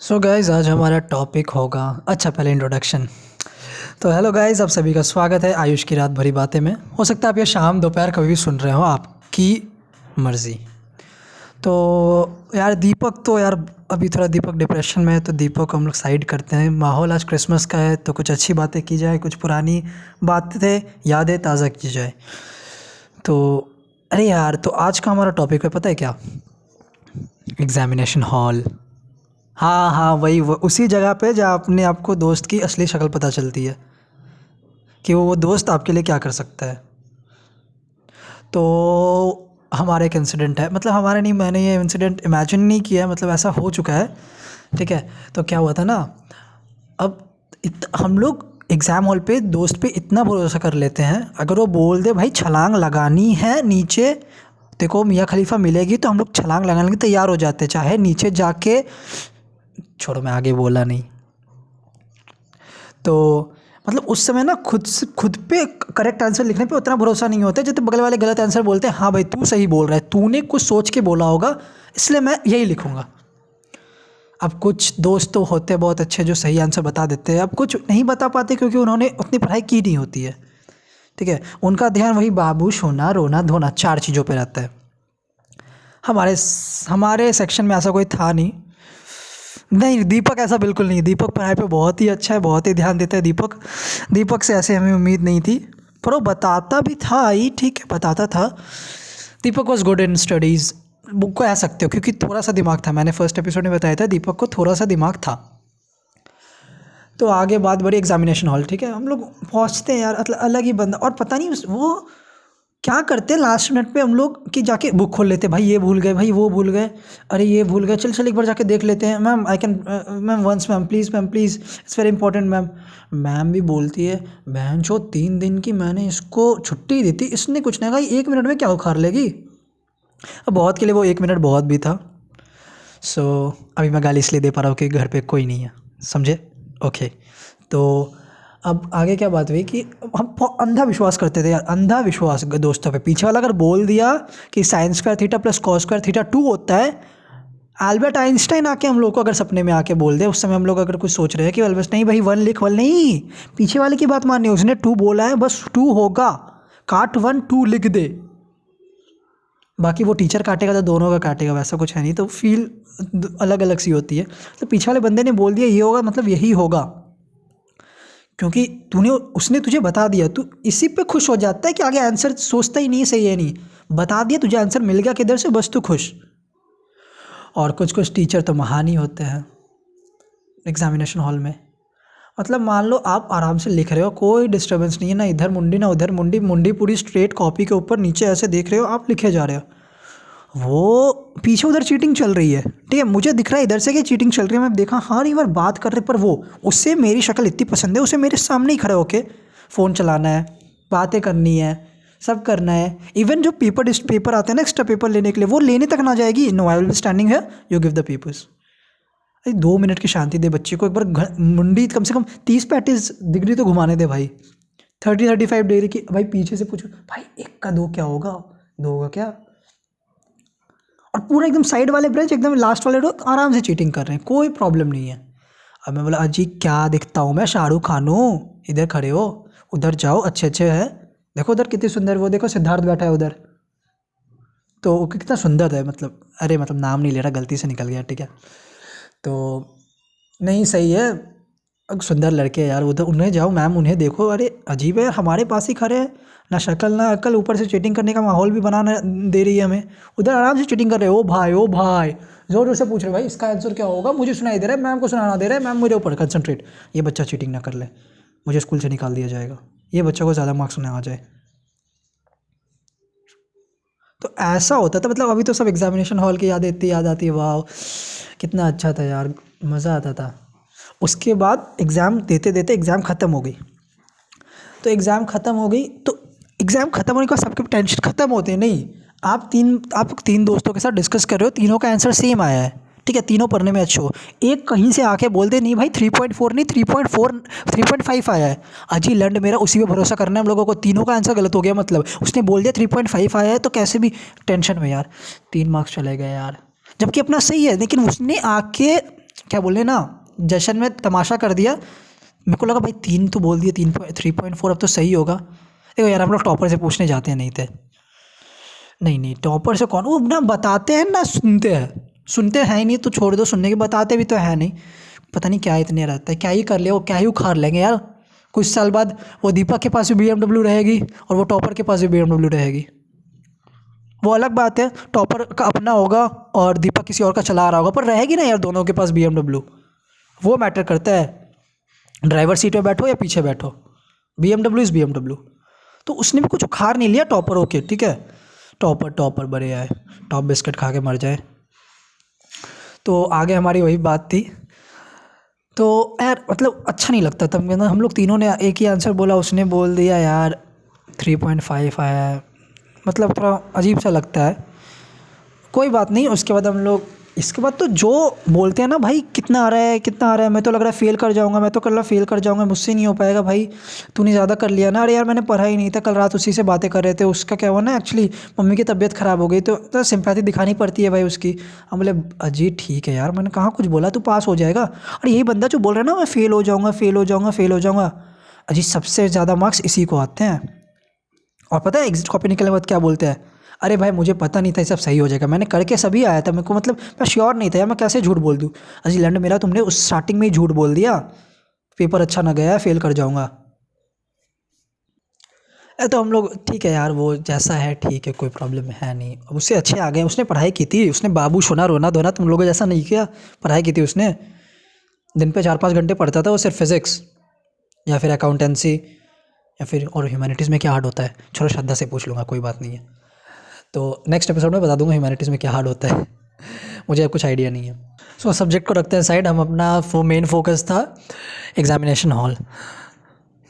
सो so guys आज हमारा topic होगा अच्छा पहले इंट्रोडक्शन तो हेलो गाइज़ आप सभी का स्वागत है आयुष की रात भरी बातें में। हो सकता है आप ये शाम, दोपहर कभी भी सुन रहे हो आपकी मर्ज़ी। तो यार दीपक तो यार अभी थोड़ा दीपक डिप्रेशन में है तो दीपक को हम लोग साइड करते हैं। माहौल आज क्रिसमस का है तो कुछ अच्छी बातें की जाए, कुछ पुरानी बातें यादें ताज़ा की जाए। तो अरे यार तो आज का हमारा टॉपिक है, पता है क्या? एग्ज़ामिनेशन हॉल हाँ हाँ वही, वो, उसी जगह पे जहाँ अपने आपको दोस्त की असली शक्ल पता चलती है कि वो दोस्त आपके लिए क्या कर सकता है। तो हमारा एक इंसिडेंट है। मतलब हमारा नहीं, मैंने ये इंसिडेंट इमेजिन नहीं किया है मतलब ऐसा हो चुका है, ठीक है? तो क्या हुआ था ना, अब इत, हम लोग एग्ज़ाम हॉल पे दोस्त पे इतना भरोसा कर लेते हैं, अगर वो बोल दे, भाई, छलांग लगानी है नीचे, देखो मियाँ खलीफा मिलेगी तो हम लोग छलांग लगाने के तैयार हो जाते हैं, चाहे नीचे जाके छोड़ो, मैं आगे बोला नहीं। तो मतलब उस समय ना खुद से, खुद पे करेक्ट आंसर लिखने पे उतना भरोसा नहीं होता जैसे बगल वाले गलत आंसर बोलते हैं हाँ भाई, तू सही बोल रहा है, तूने कुछ सोच के बोला होगा, इसलिए मैं यही लिखूँगा। अब कुछ दोस्त तो होते हैं बहुत अच्छे जो सही आंसर बता देते हैं। अब कुछ नहीं बता पाते क्योंकि उन्होंने उतनी पढ़ाई की नहीं होती है। ठीक है, उनका ध्यान वही बाबू सोना रोना, धोना, चार चीज़ों पर रहता है। हमारे हमारे सेक्शन में ऐसा कोई था नहीं। नहीं, दीपक ऐसा बिल्कुल नहीं। दीपक पढ़ाई पे बहुत ही अच्छा है, बहुत ही ध्यान देता है दीपक। दीपक से ऐसे हमें उम्मीद नहीं थी। पर वो बताता भी था ही, ठीक है, बताता था। Deepak was good in studies book को कह सकते हो, क्योंकि थोड़ा सा दिमाग था। मैंने फ़र्स्ट एपिसोड में बताया था, दीपक को थोड़ा सा दिमाग था। तो आगे बात बड़ी एग्जामिनेशन हॉल ठीक है। हम लोग पहुँचते हैं यार अलग ही बंदा, और पता नहीं वो क्या करते लास्ट मिनट पे हम लोग कि जाके बुक खोल लेते भाई ये भूल गए भाई वो भूल गए अरे ये भूल गए चल चल एक बार जाके देख लेते हैं। Ma'am I can ma'am once ma'am please ma'am please it's very important ma'am. Ma'am भी बोलती है बहन जो तीन दिन की मैंने इसको छुट्टी दी थी इसने कुछ नहीं कहा एक मिनट में क्या उखाड़ लेगी? अब बहुत के लिए वो एक मिनट बहुत भी था। सो so, अभी मैं गाली इसलिए दे पा रहा हूँ कि घर पे कोई नहीं है समझे? Okay okay. तो अब आगे क्या बात हुई कि हम अंधा विश्वास करते थे यार, अंधा विश्वास दोस्तों पे। पीछे वाला अगर बोल दिया कि science square theta plus cos square theta two होता है एल्बर्ट आइंस्टाइन आके हम लोग को अगर सपने में आके बोल दे, उस समय हम लोग अगर कुछ सोच रहे हैं कि अल्बर्ट नहीं भाई वन लिख वन नहीं। पीछे वाले की बात माननी उसने टू बोला है, बस टू होगा। काट वन टू लिख दे। बाकी वो टीचर काटेगा तो दोनों का काटेगा, वैसा कुछ है नहीं तो फील अलग अलग सी होती है। तो पीछे वाले बंदे ने बोल दिया, ये होगा मतलब यही होगा। क्योंकि तूने उसने तुझे बता दिया, तू इसी पे खुश हो जाता है कि आगे आंसर सोचता ही नहीं सही है नहीं। बता दिया, तुझे आंसर मिल गया किधर से, बस तू खुश। और कुछ कुछ टीचर तो महान ही होते हैं एग्ज़ामिनेशन हॉल में। मतलब मान लो आप आराम से लिख रहे हो, कोई डिस्टर्बेंस नहीं है, ना इधर मुंडी, ना उधर मुंडी मुंडी पूरी स्ट्रेट कॉपी के ऊपर नीचे ऐसे देख रहे हो, आप लिखे जा रहे हो। वो पीछे उधर चीटिंग चल रही है। ठीक है, मुझे दिख रहा है इधर से कि चीटिंग चल रही है। मैं देखा हाँ नहीं बार बात कर रहे, पर वो, उससे मेरी शक्ल इतनी पसंद है, उसे मेरे सामने ही खड़े होके फ़ोन चलाना है, बातें करनी है, सब करना है। इवन जो पेपर पेपर आते हैं ना एक्स्ट्रा पेपर लेने के लिए, वो लेने तक ना जाएगी। नो आई विल स्टैंडिंग है यू गिव द पेपर्स अरे, दो मिनट की शांति दे बच्चे को, एक बार मुंडी कम से कम तीस पैंतीस डिग्री तो घुमाने दे भाई। थर्टी थर्टी फाइव डिग्री की, भाई, पीछे से पूछो, भाई, एक का दो क्या होगा? दो होगा क्या? और पूरा एकदम साइड वाले ब्रेंच एकदम लास्ट वाले लोग आराम से चीटिंग कर रहे हैं, कोई प्रॉब्लम नहीं है। अब मैं बोला, अजी, क्या दिखता हूँ मैं? शाहरुख खान हूँ। इधर खड़े हो। उधर जाओ अच्छे अच्छे है। देखो उधर कितनी सुंदर वो, देखो सिद्धार्थ बैठा है उधर। तो वो कितना सुंदर है मतलब अरे मतलब नाम नहीं ले रहा, गलती से निकल गया, ठीक है। तो नहीं, सही है। सुंदर लड़के यार उधर उन्हें जाओ, मैम उन्हें देखो। अरे, अजीब है हमारे पास ही खड़े हैं। ना शक्ल, ना अकल, ऊपर से चीटिंग करने का माहौल भी बनाना दे रही है हमें। उधर आराम से चीटिंग कर रहे हो। भाई, ओ भाई। ज़ोर ज़ोर से पूछ रहे भाई, इसका आंसर क्या होगा? मुझे सुनाई दे रहा है, मैम को सुनाना दे रहा है, मैम मेरे ऊपर कंसनट्रेट ये बच्चा चीटिंग ना कर ले। मुझे स्कूल से निकाल दिया जाएगा। ये बच्चा को ज़्यादा मार्क्स ना आ जाए। तो ऐसा होता था मतलब अभी तो सब एग्जामिनेशन हॉल की याद इतनी याद आती है। वाह कितना अच्छा था यार, मज़ा आता था। उसके बाद एग्ज़ाम देते देते एग्ज़ाम ख़त्म हो गई। तो एग्ज़ाम ख़त्म हो गई तो एग्ज़ाम ख़त्म होने के बाद सबके टेंशन ख़त्म होते हैं, नहीं। आप तीन आप तीन दोस्तों के साथ डिस्कस कर रहे हो, तीनों का आंसर सेम आया है। ठीक है, तीनों पढ़ने में अच्छे हो। एक कहीं से आके बोलते, नहीं भाई थ्री पॉइंट फोर नहीं three point four three point five आया है। अजी लंड मेरा, उसी पे भरोसा करना है हम लोगों को। तीनों का आंसर गलत हो गया मतलब। उसने बोल दिया थ्री पॉइंट फाइव आया है तो कैसे भी टेंशन में यार। तीन मार्क्स चले गए यार। जबकि अपना सही है, लेकिन उसने आके, क्या बोले ना जशन में तमाशा कर दिया। मेरे को लगा भाई तीन तो बोल दिए, तीन थ्री पॉइंट फोर अब तो सही होगा। देखो यार, हम लोग टॉपर से पूछने जाते हैं, नहीं थे। नहीं नहीं टॉपर से कौन? वो ना बताते हैं, ना सुनते हैं। सुनते हैं ही नहीं तो छोड़ दो, सुनने के बताते भी तो है नहीं। पता नहीं क्या इतने रहता है, क्या ही कर ले, वो क्या ही उखाड़ लेंगे यार। कुछ साल बाद वो दीपक के पास भी BMW रहेगी, और वो टॉपर के पास भी BMW रहेगी। वो अलग बात है टॉपर का अपना होगा, और दीपक किसी और का चला रहा होगा, पर रहेगी ना यार, दोनों के पास BMW वो मैटर करता है। ड्राइवर सीट पे बैठो या पीछे बैठो? BMW is BMW तो उसने भी कुछ उखाड़ नहीं लिया टॉपर ओके ठीक है? टॉपर टॉपर बड़े आए। टॉप बिस्किट खा के मर जाए। तो आगे हमारी वही बात थी। तो यार मतलब अच्छा नहीं लगता तब ना हम लोग तीनों ने एक ही आंसर बोला, उसने बोल दिया, यार थ्री पॉइंट फाइव आया। है मतलब थोड़ा अजीब सा लगता है। कोई बात नहीं, उसके बाद हम लोग इसके बाद तो जो बोलते हैं ना भाई कितना आ रहा है कितना आ रहा है मैं तो लग रहा है फ़ेल कर जाऊँगा मैं तो कल फेल कर जाऊँगा मुझसे नहीं हो पाएगा भाई तूने ज़्यादा कर लिया ना। अरे यार मैंने पढ़ा ही नहीं था कल रात उसी से बातें कर रहे थे उसका क्या हुआ ना एक्चुअली मम्मी की तबीयत ख़राब हो गई तो, तो सिंपैथी दिखानी पड़ती है भाई उसकी। हम बोले अजी ठीक है यार मैंने कहाँ कुछ बोला तो पास हो जाएगा? और यही बंदा जो बोल रहा है ना मैं फ़ेल हो जाऊँगा फ़ेल हो जाऊँगा फ़ेल हो जाऊँगा। अजी सबसे ज़्यादा मार्क्स इसी को आते हैं। और पता है एग्जिट कॉपी निकलने के बाद क्या बोलते हैं? अरे भाई, मुझे पता नहीं था ये सब सही हो जाएगा। मैंने करके सभी आया था, मेरे को मतलब मैं श्योर नहीं था, यार मैं कैसे झूठ बोल दूँ? अजी लंड मेरा तुमने उस स्टार्टिंग में ही झूठ बोल दिया। पेपर अच्छा ना गया फेल कर जाऊँगा। तो हम लोग, ठीक है यार, वो जैसा है, ठीक है, कोई प्रॉब्लम है नहीं। अब उससे अच्छे आ गए, उसने पढ़ाई की थी, उसने बाबू सोना रोना धोना, तुम लोगों जैसा नहीं किया, पढ़ाई की थी उसने। दिन पे चार पाँच घंटे पढ़ता था वो सिर्फ़ फिज़िक्स या फिर अकाउंटेंसी या फिर, और ह्यूमैनिटीज़ में क्या हार्ड होता है? छोड़ो श्रद्धा से पूछ लूँगा, कोई बात नहीं है। तो नेक्स्ट एपिसोड में बता दूँगा ह्यूमैनिटीज़ में क्या हार्ड होता है। मुझे कुछ आइडिया नहीं है। सो so, सब्जेक्ट को रखते हैं साइड हम अपना फो मेन फोकस था एग्ज़ामिनेशन हॉल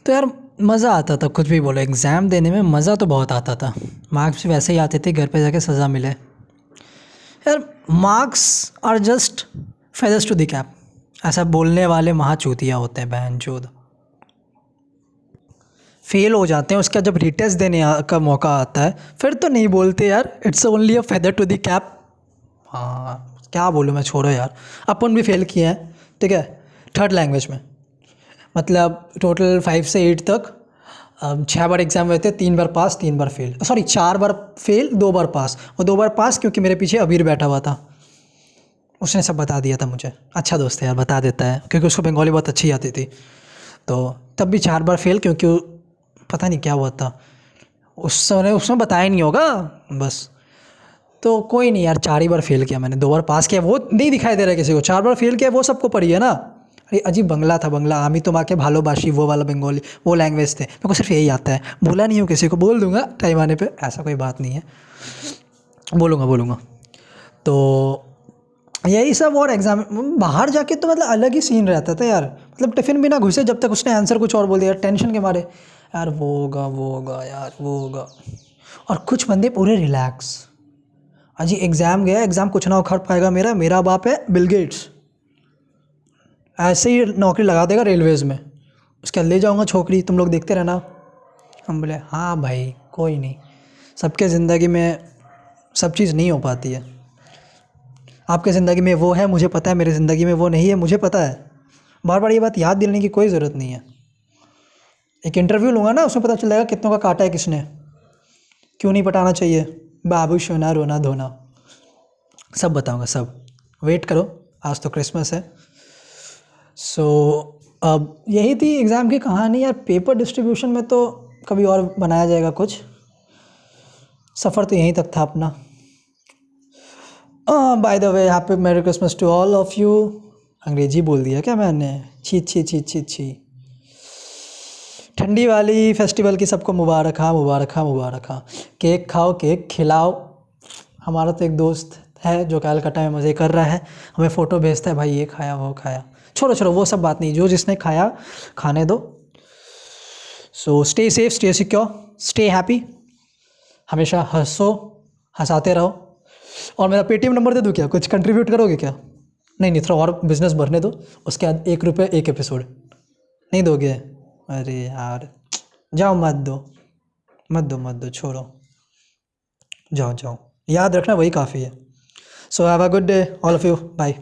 तो यार मज़ा आता था कुछ भी बोलो। एग्ज़ाम देने में मज़ा तो बहुत आता था। मार्क्स भी वैसे ही आते थे घर पे जाके सज़ा मिले। यार marks are just feathers to the cap ऐसा बोलने वाले महाचूतिया होते हैं बहन चोद फेल हो जाते हैं, उसका जब रिटेस्ट देने का मौका आता है, फिर तो नहीं बोलते यार it's only a feather to the cap हाँ क्या बोलूँ मैं, छोड़ो यार। अपन भी फेल किए हैं, ठीक है? थर्ड लैंग्वेज में। मतलब टोटल फाइव से एट तक छः बार एग्ज़ाम हुए थे, तीन बार पास तीन बार फेल सॉरी चार बार फेल दो बार पास और दो बार पास क्योंकि मेरे पीछे अबीर बैठा हुआ था। उसने सब बता दिया था मुझे। अच्छा दोस्त है यार, बता देता है, क्योंकि उसको बंगाली बहुत अच्छी आती थी। तो तब भी चार बार फेल क्योंकि पता नहीं क्या हुआ था। उस समय उसमें बताया नहीं होगा, बस। तो कोई नहीं यार, चार ही बार फेल किया मैंने। दो बार पास किया, वो नहीं दिखाई दे रहा किसी को। चार बार फेल किया, वो सबको पढ़ी है ना। अरे, अजीब बंगला था, बंगला। आमी तो माँ आके भालोबाशी, वो वाला बंगाली, वो लैंग्वेज थे। मेरे को सिर्फ़ यही आता है बोला नहीं हूँ किसी को, बोल दूँगा टाइम आने पर ऐसा कोई बात नहीं है। बोलूँगा बोलूँगा। तो यही सब और एग्ज़ाम बाहर जाके तो मतलब अलग ही सीन रहता था यार। मतलब टिफ़िन भी ना घुसे जब तक उसने आंसर कुछ और बोल दिया। टेंशन के मारे। यार वो होगा वो होगा, यार वो होगा। और कुछ बंदे पूरे रिलैक्स अजी एग्ज़ाम गया एग्ज़ाम कुछ ना उखड़ पाएगा मेरा मेरा बाप है बिल गेट्स ऐसे ही नौकरी लगा देगा रेलवेज़ में। उसके ले जाऊँगा छोकरी, तुम लोग देखते रहना। हम बोले हाँ भाई, कोई नहीं। सबके ज़िंदगी में सब चीज़ नहीं हो पाती है। आपके ज़िंदगी में वो है, मुझे पता है, मेरी ज़िंदगी में वो नहीं है, मुझे पता है। बार बार ये बात याद दिलाने की कोई ज़रूरत नहीं है। एक इंटरव्यू लूँगा ना उसमें पता चलेगा कितनों का काटा है किसने। क्यों नहीं पटाना चाहिए? बाबू सोना रोना धोना। सब बताऊँगा सब। वेट करो आज तो क्रिसमस है। सो so, अब यही थी एग्ज़ाम की कहानी यार। पेपर डिस्ट्रीब्यूशन में तो कभी और बनाया जाएगा कुछ। सफ़र तो यहीं तक था अपना। By the way happy merry Christmas to all of you अंग्रेज़ी बोल दिया क्या मैंने? छी छी छी छी छी। ठंडी वाली फेस्टिवल की सबको मुबारक हाँ मुबारक हाँ मुबारक हाँ। केक खाओ, केक खिलाओ। हमारा तो एक दोस्त है जो कैलकाटा में मज़े कर रहा है। हमें फ़ोटो भेजता है, भाई, ये खाया, वो खाया। छोड़ो छोड़ो, वो सब बात नहीं। जो जिसने खाया, खाने दो। So stay safe stay secure stay happy हमेशा हंसो, हंसाते रहो। और मेरा पेटीएम नंबर दे दूँ क्या? कुछ कंट्रीब्यूट करोगे क्या? नहीं नहीं, थोड़ा और बिज़नेस भरने दो। उसके बाद एक रुपये, एक एपिसोड नहीं दोगे? अरे यार, जाओ मत दो। मत दो मत दो, छोड़ो। जाओ जाओ। याद रखना, वही काफ़ी है। So have a good day all of you bye